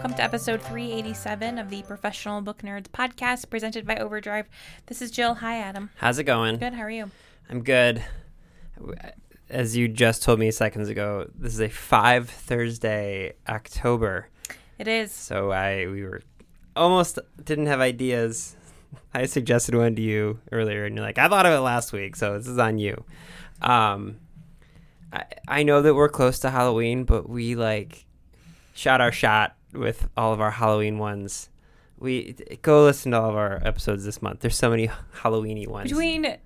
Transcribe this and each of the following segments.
welcome to episode 387 of the Professional Book Nerds podcast presented by Overdrive. This is Jill. Hi, Adam. How's it going? Good. How are you? I'm good. As you just told me seconds ago, this is a five Thursday October. It is. So I we were almost didn't have ideas. I suggested one to you earlier, and you're like, I thought of it last week, so this is on you. Um, I I know that we're close to Halloween, but we like shot our shot with all of our Halloween ones. We go listen to all of our episodes this month. There's so many Halloweeny ones. Between,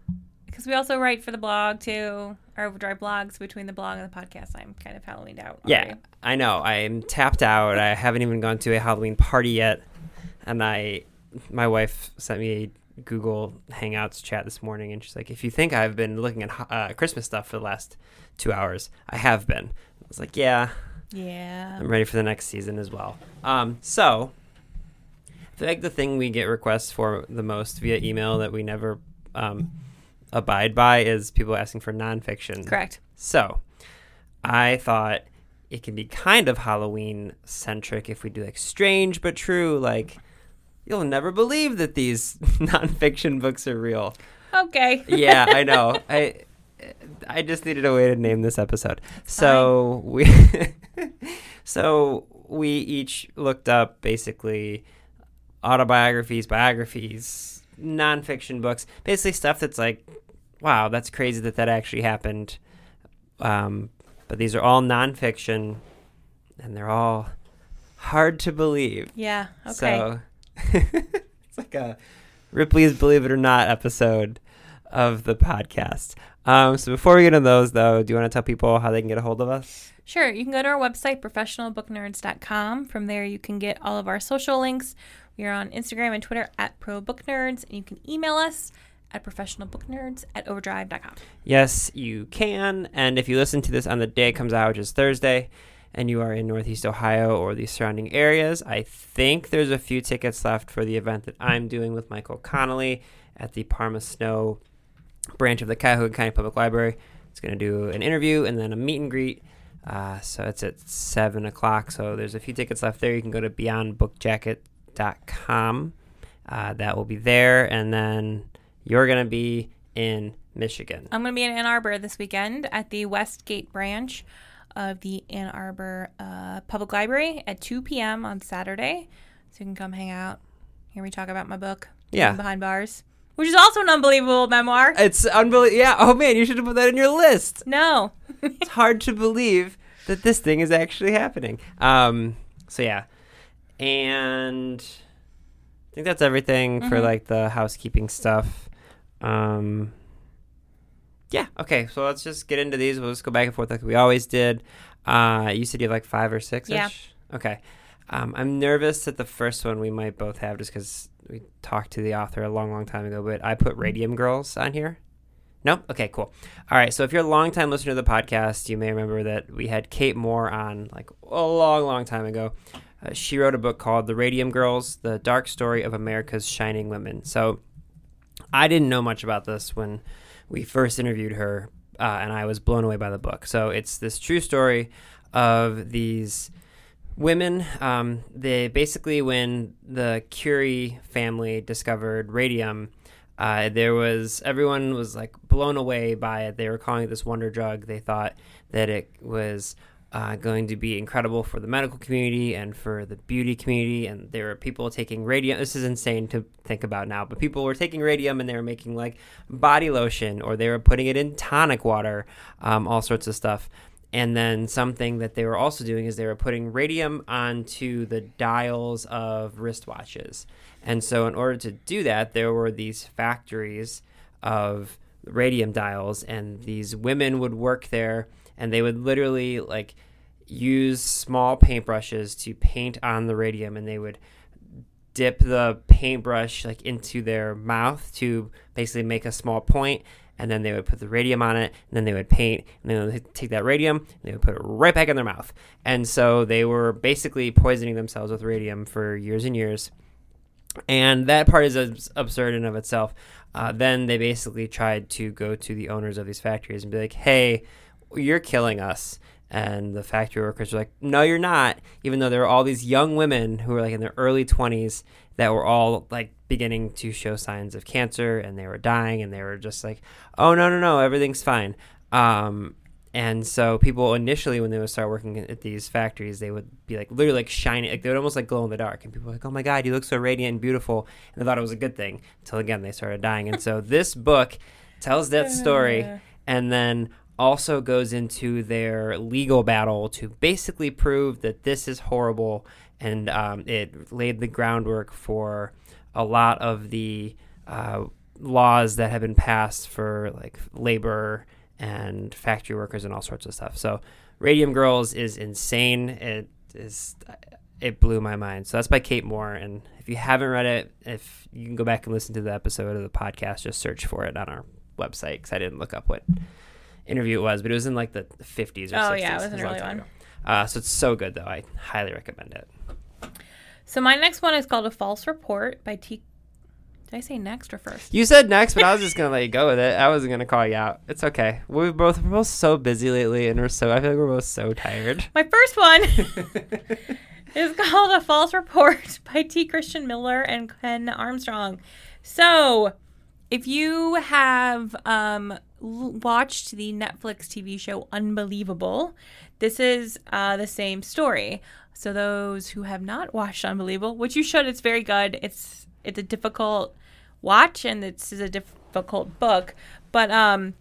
because we also write for the blog too, our Overdrive blogs. Between the blog and the podcast, I'm kind of Halloweened out. Yeah. I know. I'm tapped out. I haven't even gone to a Halloween party yet, and I, my wife sent me a Google Hangouts chat this morning, and she's like, "If you think I've been looking at uh, Christmas stuff for the last two hours, I have been." I was like, "Yeah, Yeah. I'm ready for the next season as well." Um, so I feel like the thing we get requests for the most via email that we never um, abide by is people asking for nonfiction. Correct. So, I thought it can be kind of Halloween centric if we do like strange but true. Like, you'll never believe that these nonfiction books are real. Okay. Yeah, I know. I I just needed a way to name this episode. So we so we each looked up basically autobiographies, biographies, nonfiction books, basically stuff that's like, wow, that's crazy that that actually happened. Um, but these are all nonfiction, and they're all hard to believe. Yeah. Okay. So it's like a Ripley's Believe It or Not episode of the podcast. Um, so before we get into those, though, do you want to tell people how they can get a hold of us? Sure. You can go to our website, professionalbooknerds.com. From there, you can get all of our social links. We are on Instagram and Twitter at ProBookNerds, and you can email us at professionalbooknerds at overdrive.com. Yes, you can. And if you listen to this on the day it comes out, which is Thursday, and you are in Northeast Ohio or the surrounding areas, I think there's a few tickets left for the event that I'm doing with Michael Connelly at the Parma Snow branch of the Cuyahoga County Public Library. It's going to do an interview and then a meet and greet. Uh, so it's at 7 o'clock. So there's a few tickets left there. You can go to beyondbookjacket.com. Uh, that will be there. And then you're going to be in Michigan. I'm going to be in Ann Arbor this weekend at the Westgate branch of the Ann Arbor uh, Public Library at 2 p.m. on Saturday. So you can come hang out, hear me talk about my book, Yeah. Behind Bars, which is also an unbelievable memoir. It's unbelievable. Yeah. Oh, man. You should have put that in your list. No. it's hard to believe that this thing is actually happening. Um, so yeah, and I think that's everything for Mm-hmm. like the housekeeping stuff. Um, yeah. Okay. So let's just get into these. We'll just go back and forth like we always did. Uh, you said you have like five or six. Yeah. Okay. Um, I'm nervous that the first one we might both have just because we talked to the author a long, long time ago. But I put Radium Girls on here. No? Okay, cool. All right, so if you're a long time listener to the podcast, you may remember that we had Kate Moore on like a long, long time ago. Uh, she wrote a book called The Radium Girls The Dark Story of America's Shining Women. So I didn't know much about this when we first interviewed her, uh, and I was blown away by the book. So it's this true story of these women. Um, they basically, when the Curie family discovered radium, uh, there was everyone was like blown away by it. They were calling it this wonder drug. They thought that it was uh, going to be incredible for the medical community and for the beauty community. And there were people taking radium. This is insane to think about now, but people were taking radium and they were making like body lotion or they were putting it in tonic water, um, all sorts of stuff. And then something that they were also doing is they were putting radium onto the dials of wristwatches. And so, in order to do that, there were these factories of radium dials, and these women would work there, and they would literally like use small paintbrushes to paint on the radium, and they would dip the paintbrush like into their mouth to basically make a small point and then they would put the radium on it and then they would paint and then they would take that radium and they would put it right back in their mouth. And so they were basically poisoning themselves with radium for years and years. And that part is absurd in of itself. Uh, then they basically tried to go to the owners of these factories and be like hey you're killing us and the factory workers were like, "No, you're not." Even though there were all these young women who were like in their early 20s that were all like beginning to show signs of cancer, and they were dying, and they were just like, "Oh no, no, no, everything's fine." Um, and so people initially, when they would start working at these factories, they would be like literally like shining, like they would almost like glow in the dark, and people were like, "Oh my god, you look so radiant and beautiful," and they thought it was a good thing until again they started dying. And so this book tells that story, and then also goes into their legal battle to basically prove that this is horrible, and um, it laid the groundwork for a lot of the uh, laws that have been passed for like labor and factory workers and all sorts of stuff. So, Radium Girls is insane. It is it blew my mind. So that's by Kate Moore, and if you haven't read it, if you can go back and listen to the episode of the podcast, just search for it on our website because I didn't look up what interview it was, but it was in like the 50s or Oh, 60s. yeah, it was an early one. Uh, so it's so good though. I highly recommend it. So my next one is called A False Report by T. Did I say next or first? You said next, but I was just gonna let you go with it. I wasn't gonna call you out. It's okay. We both we're both so busy lately, and we're so I feel like we're both so tired. My first one is called A False Report by T. Christian Miller and Ken Armstrong. So, if you have um, watched the Netflix TV show Unbelievable, this is uh, the same story. So, those who have not watched Unbelievable, which you should, it's very good. It's it's a difficult watch and this is a difficult book, but um,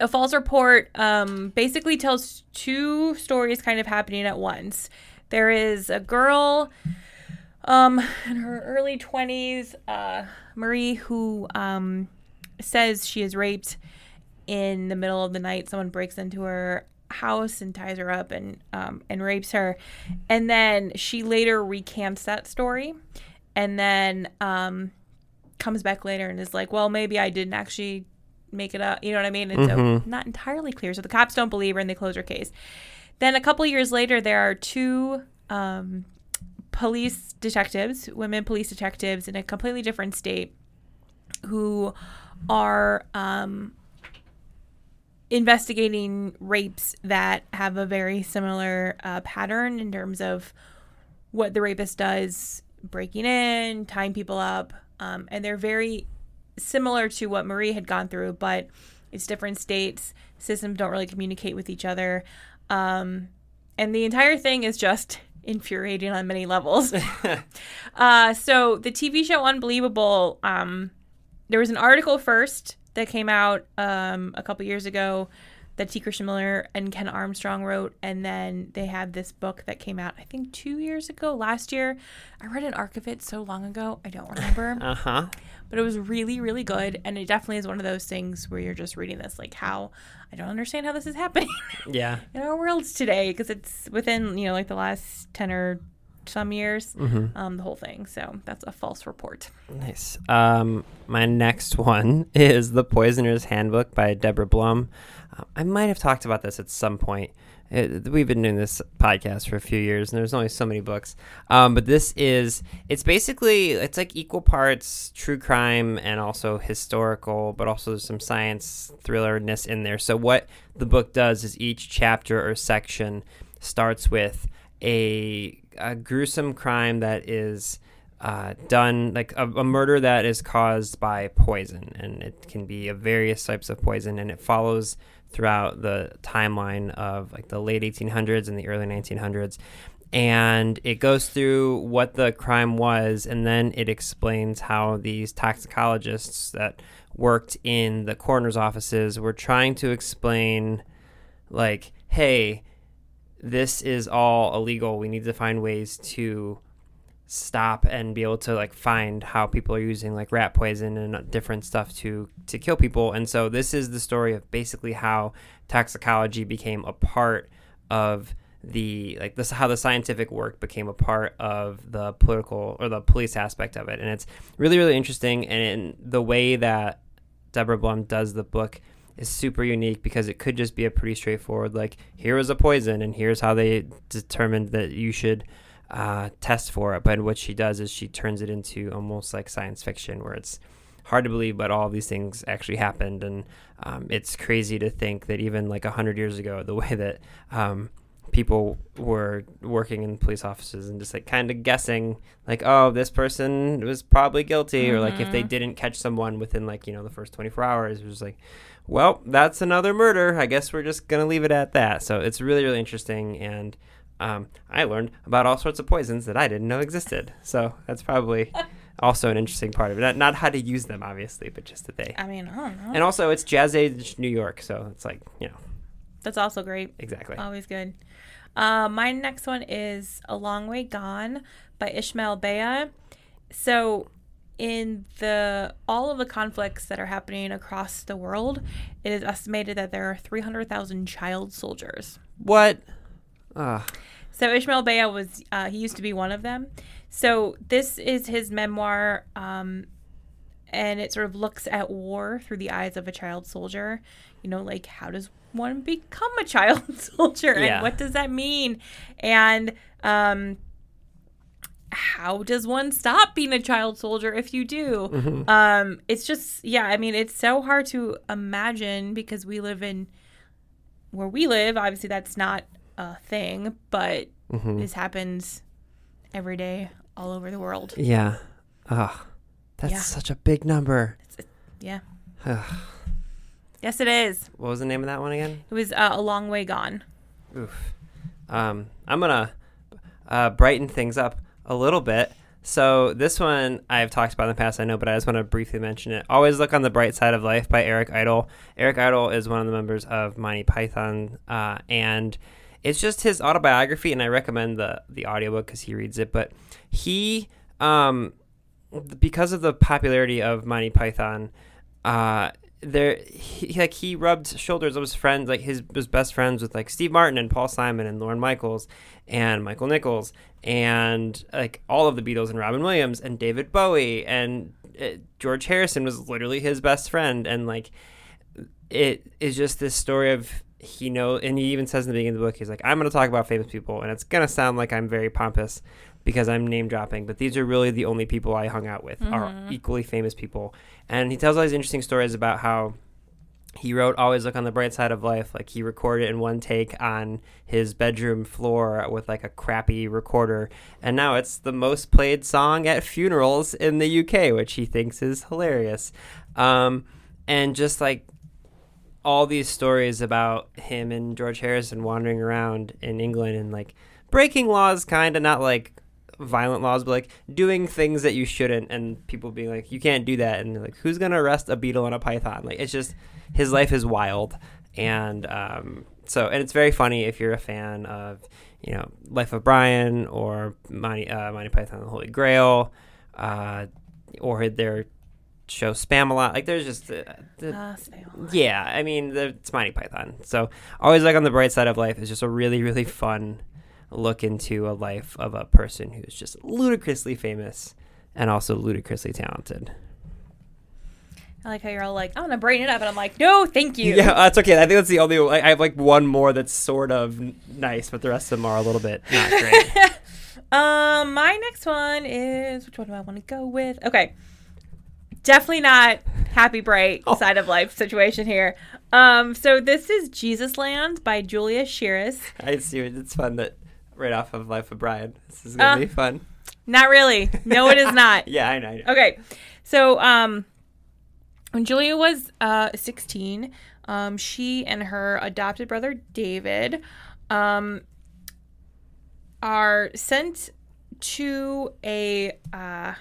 a false report um, basically tells two stories kind of happening at once. There is a girl um, in her early 20s, uh, Marie, who um, says she is raped in the middle of the night. Someone breaks into her house and ties her up and um, and rapes her, and then she later recants that story, and then um, comes back later and is like, "Well, maybe I didn't actually make it up." You know what I mean? And so not entirely clear. So the cops don't believe her and they close her case. Then a couple years later, there are two um, police detectives, women police detectives in a completely different state, who are um, investigating rapes that have a very similar uh, pattern in terms of what the rapist does breaking in, tying people up. Um, and they're very similar to what Marie had gone through, but it's different states. Systems don't really communicate with each other. Um, and the entire thing is just infuriating on many levels. uh, so the TV show Unbelievable, um, there was an article first that came out um, a couple years ago that T. Christian Miller and Ken Armstrong wrote, and then they had this book that came out I think two years ago, last year. I read an arc of it so long ago, I don't remember, Uh huh. but it was really, really good, and it definitely is one of those things where you're just reading this like how I don't understand how this is happening Yeah. in our worlds today because it's within you know like the last ten or some years, um, the whole thing. So that's a false report. Nice. Um, my next one is The Poisoner's Handbook by Deborah Blum. Uh, I might have talked about this at some point. It, we've been doing this podcast for a few years, and there's only so many books. Um, but this is, it's basically, it's like equal parts true crime and also historical, but also some science thrillerness in there. So what the book does is each chapter or section starts with a, a gruesome crime that is uh, done like a, a murder that is caused by poison and it can be of various types of poison and it follows throughout the timeline of like the late 1800s and the early 1900s and it goes through what the crime was and then it explains how these toxicologists that worked in the coroner's offices were trying to explain like, hey, this is all illegal. We need to find ways to stop and be able to like find how people are using like rat poison and different stuff to to kill people. And so this is the story of basically how toxicology became a part of the like this how the scientific work became a part of the political or the police aspect of it and it's really really interesting and in the way that deborah blum does the book is super unique because it could just be a pretty straightforward like here is a poison and here's how they determined that you should uh, test for it but what she does is she turns it into almost like science fiction where it's hard to believe but all these things actually happened and um, it's crazy to think that even like 100 years ago the way that um, people were working in police offices and just like kind of guessing like oh this person was probably guilty mm-hmm. or like if they didn't catch someone within like you know the first 24 hours it was like well that's another murder. I guess we're just gonna leave it at that. So it's really really interesting and um, i learned about all sorts of poisons that i didn't know existed. So that's probably also an interesting part of it. Not, not how to use them obviously but just that they i mean i don't know. And also it's jazz age new york so it's like you know. That's also great. Exactly. Always good. Uh, my next one is A Long Way Gone by Ishmael Beah. So, in the all of the conflicts that are happening across the world, it is estimated that there are 300,000 child soldiers. What? Ugh. So Ishmael Beah was uh, he used to be one of them. So this is his memoir, um, and it sort of looks at war through the eyes of a child soldier. You know, like how does one become a child soldier Yeah. and what does that mean and um how does one stop being a child soldier if you do Mm-hmm. um it's just yeah i mean it's so hard to imagine because we live in where we live obviously that's not a thing but Mm-hmm. this happens every day all over the world Yeah. Ugh. That's Yeah. such a big number. yeah yes it is What was the name of that one again? it was uh, a long way gone Oof. Um, I'm gonna uh, brighten things up a little bit. So this one I've talked about in the past, I know, but I just want to briefly mention it. Always look on the bright side of life by Eric Idle. Eric Idle is one of the members of Monty Python, uh, and it's just his autobiography, and I recommend the the audiobook because he reads it. But he, um, because of the popularity of Monty Python, uh, there he like he rubbed shoulders of his friends like his was best friends with like Steve Martin and Paul Simon and Lorne Michaels and Michael Nichols and like all of the Beatles and Robin Williams and David Bowie and uh, George Harrison was literally his best friend. And like it is just this story of he know and he even says in the beginning of the book he's like I'm going to talk about famous people and it's going to sound like I'm very pompous because I'm name dropping but these are really the only people I hung out with are equally famous people. And he tells all these interesting stories about how he wrote always look on the bright side of life. Like he recorded in one take on his bedroom floor with like a crappy recorder. And now it's the most played song at funerals in the uk which he thinks is hilarious. Um, and just like all these stories about him and george harrison wandering around in england and like breaking laws kind of not like violent laws but like doing things that you shouldn't and people being like you can't do that and like who's gonna arrest a Beatle and a python like it's just his life is wild and um so and it's very funny if you're a fan of you know life of brian or monty, uh, monty python and the holy grail uh or their show Spamalot like there's just uh, the, Ah, stay on. yeah, I mean, the, it's Monty Python. So always like on the bright side of life is just a really, really fun look into a life of a person who's just ludicrously famous and also ludicrously talented. I like how you're all like, I'm gonna brighten it up, and I'm like, no, thank you. Yeah, that's okay. I think that's the only. I I have like one more that's sort of n- nice, but the rest of them are a little bit not great. Um, my next one is which one do I want to go with? Okay, definitely not happy bright Oh. side of life situation here. Um, so this is Jesus Land by Julia Scheeres. I see. it. It's fun that right off of Life of Brian. This is gonna Uh, be fun. Not really. No, it is not. Yeah, I know. I know. Okay, so um, when Julia was uh 16, um, she and her adopted brother David, um, are sent to a uh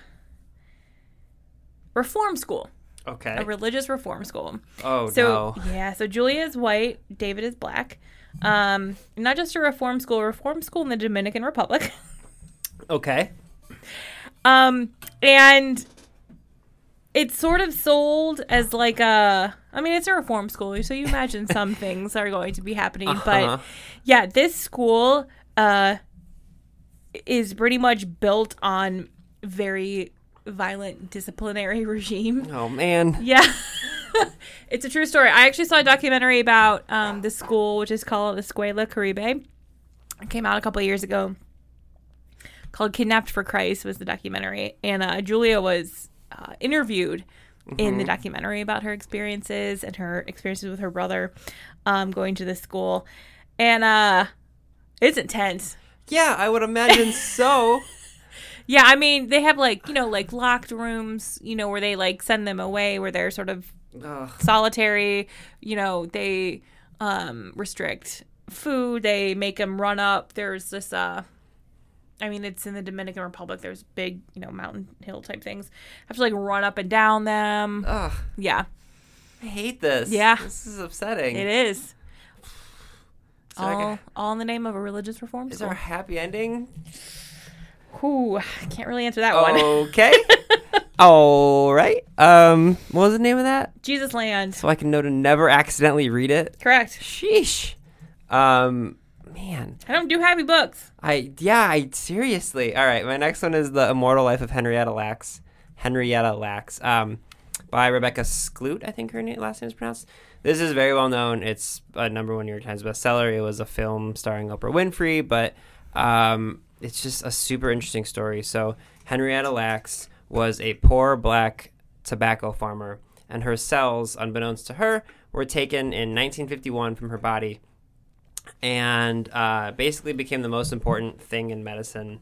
reform school, Okay. a religious reform school. oh So no. yeah, so Julia is white, David is black. Um, not just a reform school, a reform school in the Dominican Republic. Okay. Um, and it's sort of sold as like a. I mean, it's a reform school, so you imagine some things are going to be happening. Uh-huh. But yeah, this school uh, is pretty much built on very violent disciplinary regime. Oh man. Yeah. it's a true story. I actually saw a documentary about um, the school, which is called Escuela Caribe. It came out a couple of years ago. Called "Kidnapped for Christ" was the documentary, and uh, Julia was uh, interviewed in the documentary about her experiences and her experiences with her brother um, going to this school, and uh, it's intense. Yeah, I would imagine so. Yeah, I mean, they have like, you know, like locked rooms, you know, where they like send them away where they're sort of Ugh. solitary, you know, they um restrict food, they make them run up. There's this uh I mean, it's in the Dominican Republic. There's big, you know, mountain hill type things. Have to like run up and down them. Ugh. Yeah, I hate this. Yeah. This is upsetting. it is. So all, all in the name of a religious reform Is school. there a happy ending? Whew, can't really answer that one. Okay. All right. Um, what was the name of that? Jesus Land. So I can know to never accidentally read it. Correct. Sheesh. Um, man. I don't do happy books. I yeah. I seriously. All right. My next one is the Immortal Life of Henrietta Lacks. Henrietta Lacks. Um, by Rebecca Skloot. I think her name, last name is pronounced. This is very well known. It's a number one New York Times bestseller. It was a film starring Oprah Winfrey, but um, it's just a super interesting story. So Henrietta Lacks was a poor black tobacco farmer, and her cells, unbeknownst to her, were taken in 1951 from her body and uh, basically became the most important thing in medicine.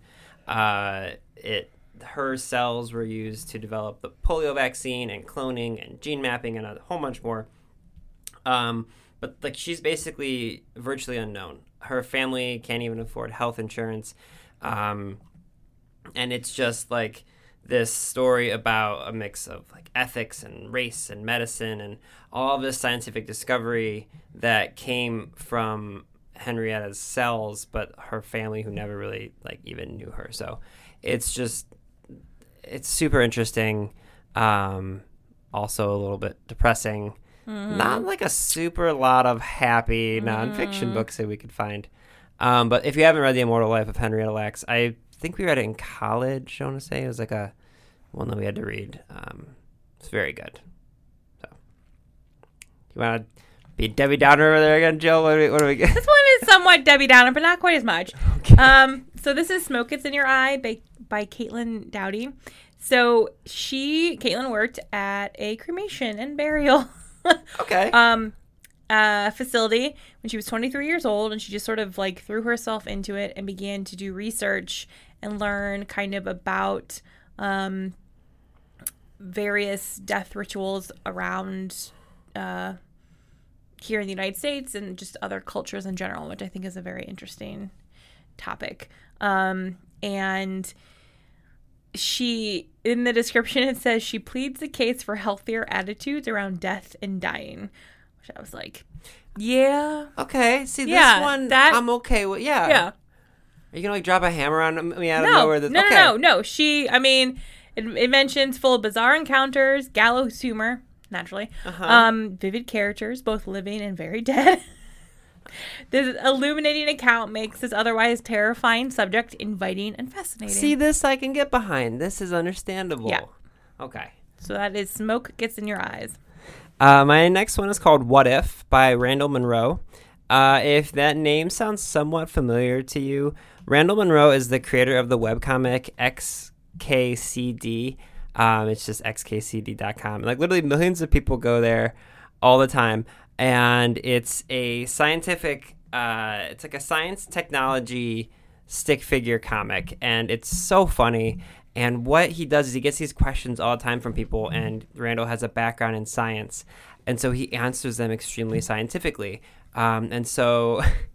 Uh, it her cells were used to develop the polio vaccine and cloning and gene mapping and a whole bunch more. Um, but like she's basically virtually unknown. Her family can't even afford health insurance, um, and it's just like this story about a mix of like ethics and race and medicine and all this scientific discovery that came from Henrietta's cells, but her family who never really like even knew her. So it's just it's super interesting. Um, also a little bit depressing. Not like a super lot of happy nonfiction books that we could find. Um, but if you haven't read The Immortal Life of Henrietta Lacks, I think we read it in college. I want to say it was like a one that we had to read. Um, it's very good. So you want to be Debbie Downer over there again, Jill? What do we, what do we get? This one is somewhat Debbie Downer, but not quite as much. Um, so this is "Smoke Gets in Your Eye" by by Caitlin Doughty. So she, Caitlin, worked at a cremation and burial Okay. um, uh, facility when she was 23 years old, and she just sort of like threw herself into it and began to do research and learn kind of about um, various death rituals around uh, here in the United States and just other cultures in general, which I think is a very interesting topic. Um, and she, in the description, it says she pleads the case for healthier attitudes around death and dying, which I was like, yeah, okay. See Yeah, this one, that- I'm okay with. Yeah. yeah. Are you gonna like drop a hammer on me out of No, nowhere? no, That, no, okay. no, no. She, I mean, it, it mentions full of bizarre encounters, gallows humor, naturally, Uh-huh. um, vivid characters, both living and very dead. this illuminating account makes this otherwise terrifying subject inviting and fascinating. See this, I can get behind. This is understandable. Yeah. Okay. so that is smoke gets in your eyes. Uh, my next one is called What If by Randall Munroe. Uh, if that name sounds somewhat familiar to you, Randall Munroe is the creator of the webcomic XKCD. Um, it's just xkcd.com. Like literally millions of people go there all the time, and it's a scientific. Uh, it's like a science technology stick figure comic, and it's so funny. And what he does is he gets these questions all the time from people, and Randall has a background in science, and so he answers them extremely scientifically. Um, and so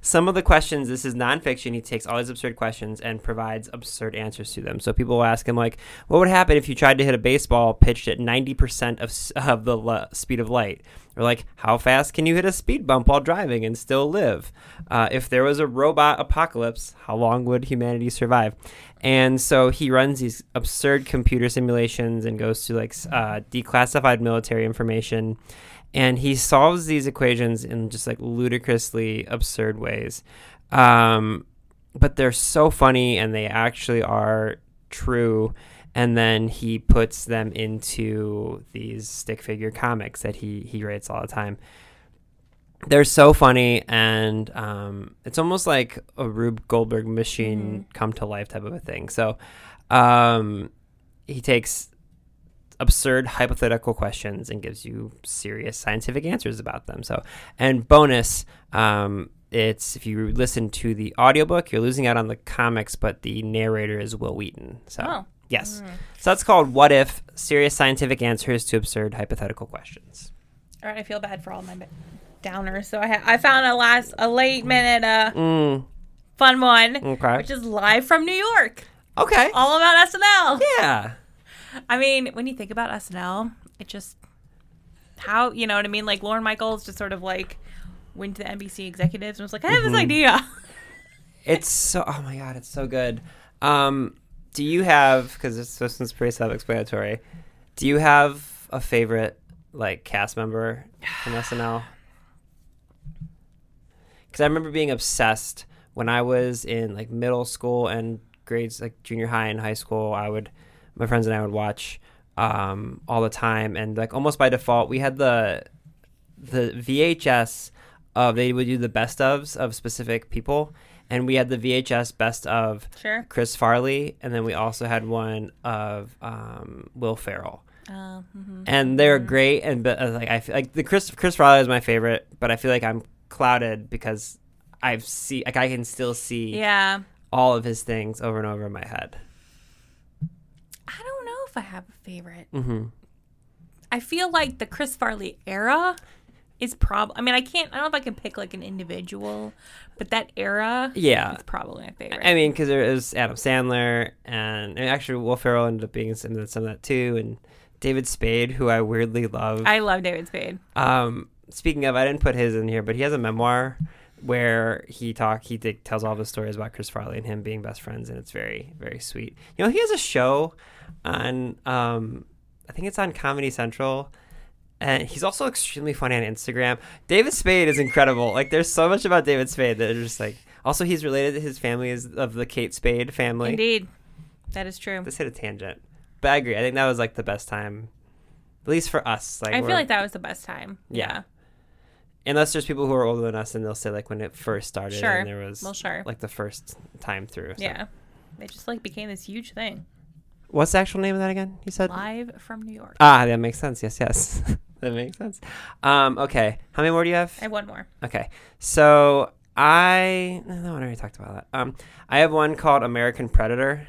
some of the questions, this is nonfiction. He takes all these absurd questions and provides absurd answers to them. So people will ask him, like, what would happen if you tried to hit a baseball pitched at 90% of, of the speed of light? Or, like, how fast can you hit a speed bump while driving and still live? Uh, if there was a robot apocalypse, how long would humanity survive? And so he runs these absurd computer simulations and goes to, like, uh, declassified military information and he solves these equations in just like ludicrously absurd ways. Um, but they're so funny and they actually are true. And then he puts them into these stick figure comics that he he writes all the time. They're so funny, and um, it's almost like a Rube Goldberg machine come to life type of a thing. So um, he takes absurd hypothetical questions and gives you serious scientific answers about them. So, and bonus, um, it's if you listen to the audiobook, you're losing out on the comics, but the narrator is Wil Wheaton. So, Oh. yes. So that's called What If Serious Scientific Answers to Absurd Hypothetical Questions. All right, I feel bad for all my downers. So I ha- I found a last a late minute uh Mm, fun one, okay. which is live from New York, Okay. all about SNL. Yeah. I mean, when you think about SNL, it just how you know what I mean. Like Lorne Michaels just sort of like went to the NBC executives and was like, I have Mm-hmm. this idea. It's so. Oh my god, it's so good. Um, do you have? Because this, this one's pretty self-explanatory. Do you have a favorite like cast member from SNL? Because I remember being obsessed when I was in like middle school and grades like junior high and high school. I would, my friends and I would watch um, all the time, and like almost by default, we had the the VHS of they would do the best ofs of specific people, and we had the VHS best of Sure. Chris Farley, and then we also had one of um, Will Ferrell, Uh, mhm. and they're great. And but uh, like I feel like the Chris Chris Farley is my favorite, but I feel like I'm clouded because I've see like I can still see Yeah. all of his things over and over in my head. I if I have a favorite. hmm I feel like the Chris Farley era is prob. I mean, I can't. I don't know if I can pick like an individual, but that era Yeah, is probably my favorite. I mean, because there is Adam Sandler, and, and actually Will Ferrell ended up being in some of that too, and David Spade, who I weirdly love. I love David Spade. Um, speaking of, I didn't put his in here, but he has a memoir where he talk he tells all the stories about Chris Farley and him being best friends, and it's very very sweet. You know, he has a show on um, I think it's on Comedy Central. And he's also extremely funny on Instagram. David Spade is incredible. Like, there's so much about David Spade that are just like. Also, he's related to his family is of the Kate Spade family. Indeed, that is true. This hit a tangent, but I agree. I think that was like the best time, at least for us. Like, I feel like that was the best time. Yeah. Unless there's people who are older than us and they'll say like when it first started Sure. and there was Well, sure. like the first time through. so. Yeah. It just like became this huge thing. What's the actual name of that again? You said. Live from New York. Ah, that makes sense. Yes, yes, that makes sense. Um, okay, how many more do you have? I have one more. Okay, so I no, I already talked about that. Um, I have one called American Predator,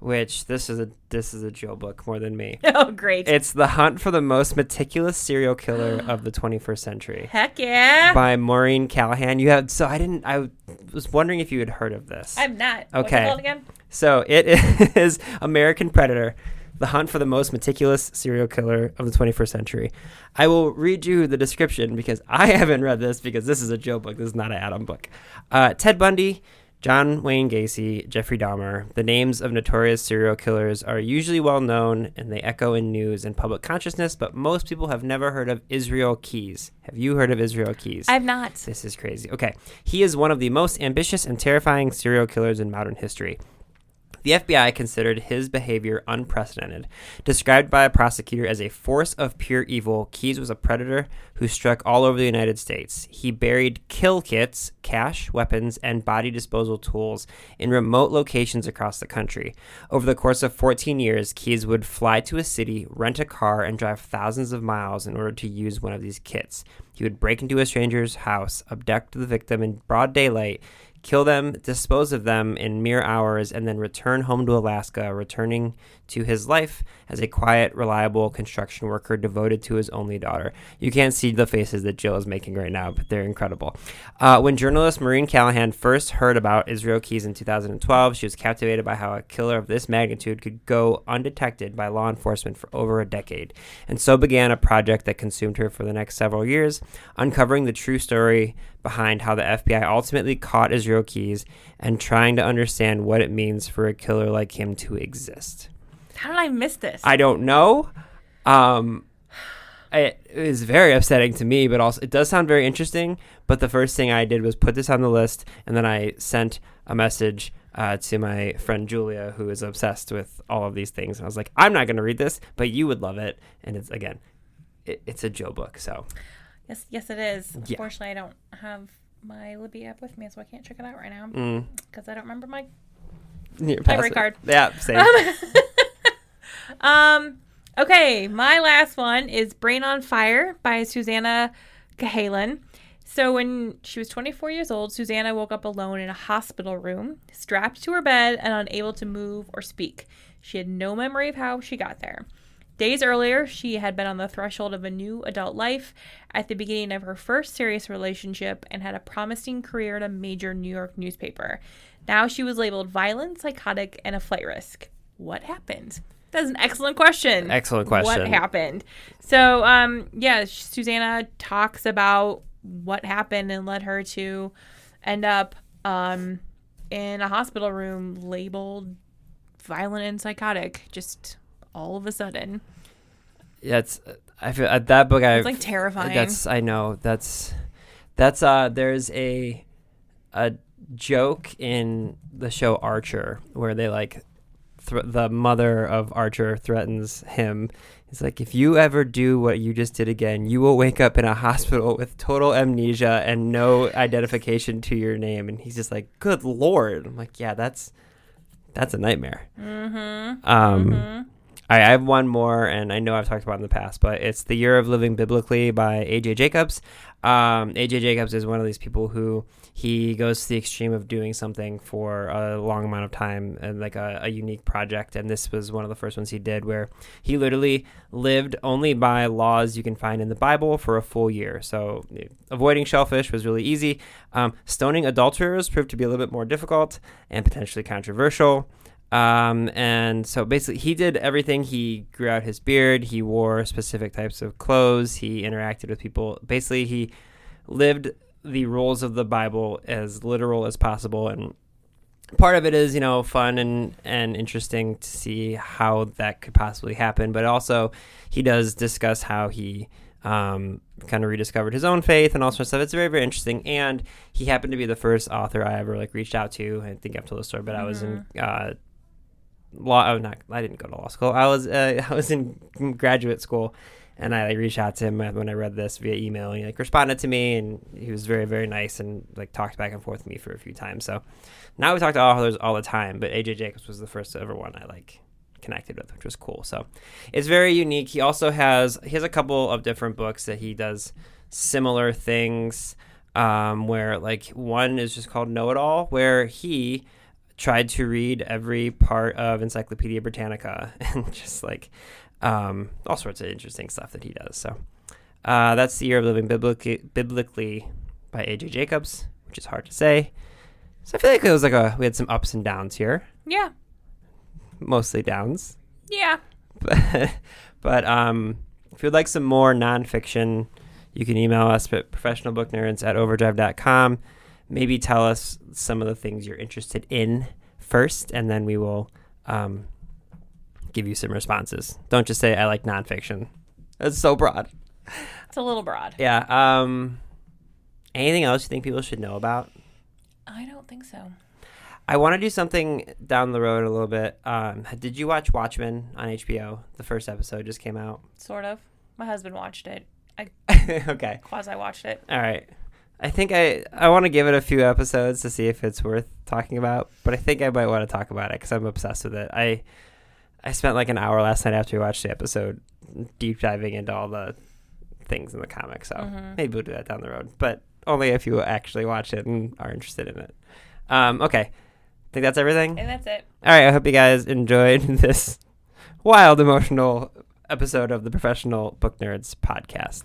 which this is a this is a Joe book more than me. Oh, great. It's the hunt for the most meticulous serial killer of the 21st century Heck yeah. by Maureen Callahan. You have so I didn't I was wondering if you had heard of this. I'm not. Okay. it? So it is American Predator, the hunt for the most meticulous serial killer of the 21st century. I will read you the description because I haven't read this because this is a Joe book. This is not an Adam book. Uh, Ted Bundy, John Wayne Gacy, Jeffrey Dahmer. The names of notorious serial killers are usually well known and they echo in news and public consciousness, but most people have never heard of Israel Keyes. Have you heard of Israel Keyes? I have not. This is crazy. Okay. He is one of the most ambitious and terrifying serial killers in modern history. The FBI considered his behavior unprecedented. Described by a prosecutor as a force of pure evil, Keyes was a predator who struck all over the United States. He buried kill kits, cash, weapons, and body disposal tools in remote locations across the country. Over the course of 14 years, Keyes would fly to a city, rent a car, and drive thousands of miles in order to use one of these kits. He would break into a stranger's house, abduct the victim in broad daylight, kill them, dispose of them in mere hours, and then return home to Alaska, returning to his life as a quiet, reliable construction worker devoted to his only daughter. You can't see the faces that Jill is making right now, but they're incredible. Uh, when journalist Maureen Callahan first heard about Israel Keyes in 2012, she was captivated by how a killer of this magnitude could go undetected by law enforcement for over a decade. And so began a project that consumed her for the next several years, uncovering the true story behind how the FBI ultimately caught Israel Keyes and trying to understand what it means for a killer like him to exist. How did I miss this? I don't know. Um, it is very upsetting to me, but also it does sound very interesting. But the first thing I did was put this on the list, and then I sent a message uh, to my friend Julia, who is obsessed with all of these things. And I was like, I'm not going to read this, but you would love it. And it's again, it, it's a Joe book, so yes, yes, it is. Yeah. Unfortunately, I don't have my Libby app with me, so I can't check it out right now mm, because I don't remember my. here, Library card. Yeah, same. Um. Um, okay, my last one is "Brain on Fire" by Susannah Cahalan. So when she was 24 years old, Susannah woke up alone in a hospital room, strapped to her bed and unable to move or speak. She had no memory of how she got there. Days earlier, she had been on the threshold of a new adult life at the beginning of her first serious relationship and had a promising career at a major New York newspaper. Now she was labeled violent, psychotic, and a flight risk. What happened? That's an excellent question. Excellent question. What happened? So, um, yeah, Susannah talks about what happened and led her to end up um, in a hospital room labeled violent and psychotic just all of a sudden. Yeah, it's I feel uh, that book. I It's like terrifying. That's I know. That's that's uh. There's a a joke in the show Archer where they like thr the mother of Archer threatens him. He's like, if you ever do what you just did again, you will wake up in a hospital with total amnesia and no identification to your name. And he's just like, good lord. I'm like, yeah, that's that's a nightmare. mm-hmm. Um, I, I have one more, and I know I've talked about in the past, but it's The Year of Living Biblically by A.J. Jacobs. Um, A.J. Jacobs is one of these people who he goes to the extreme of doing something for a long amount of time and like a, a unique project. And this was one of the first ones he did where he literally lived only by laws you can find in the Bible for a full year. So avoiding shellfish was really easy. Um, stoning adulterers proved to be a little bit more difficult and potentially controversial. Um, and so basically, he did everything. He grew out his beard. He wore specific types of clothes. He interacted with people. Basically, he lived the rules of the Bible as literal as possible. And part of it is, you know, fun and, and interesting to see how that could possibly happen. But also, he does discuss how he um, kind of rediscovered his own faith and all sorts of stuff. It's very, very interesting. And he happened to be the first author I ever like reached out to. I think I've told the story, but I was in uh, law. Oh, not I didn't go to law school. I was uh, I was in graduate school, and I like, reached out to him when I read this via email. He like responded to me, and he was very, very nice and like talked back and forth with me for a few times. So now we talk to authors all the time, but AJ Jacobs was the first ever one I like connected with, which was cool. So it's very unique. He also has he has a couple of different books that he does similar things. Um, where like one is just called Know It All, where he tried to read every part of Encyclopedia Britannica and just like um, all sorts of interesting stuff that he does. So uh, that's the year of living biblically, biblically by AJ Jacobs, which is hard to say. So I feel like it was like a we had some ups and downs here, Yeah. mostly downs. Yeah. but, but um, if you'd like some more nonfiction, you can email us at professionalbooknerds at overdrive.com. Maybe tell us some of the things you're interested in first, and then we will um, give you some responses. Don't just say, I like nonfiction. That's so broad. It's a little broad. Yeah. Um, anything else you think people should know about? I don't think so. I want to do something down the road a little bit. Um, did you watch Watchmen on HBO? The first episode just came out. Sort of. My husband watched it. I okay. quasi watched it. All right. I think I I want to give it a few episodes to see if it's worth talking about, but I think I might want to talk about it because I'm obsessed with it. I I spent like an hour last night after we watched the episode, deep diving into all the things in the comic. So Mhm. maybe we'll do that down the road, but only if you actually watch it and are interested in it. Um, okay. I think that's everything. And that's it. All right. I hope you guys enjoyed this wild, emotional episode of the Professional Book Nerds podcast.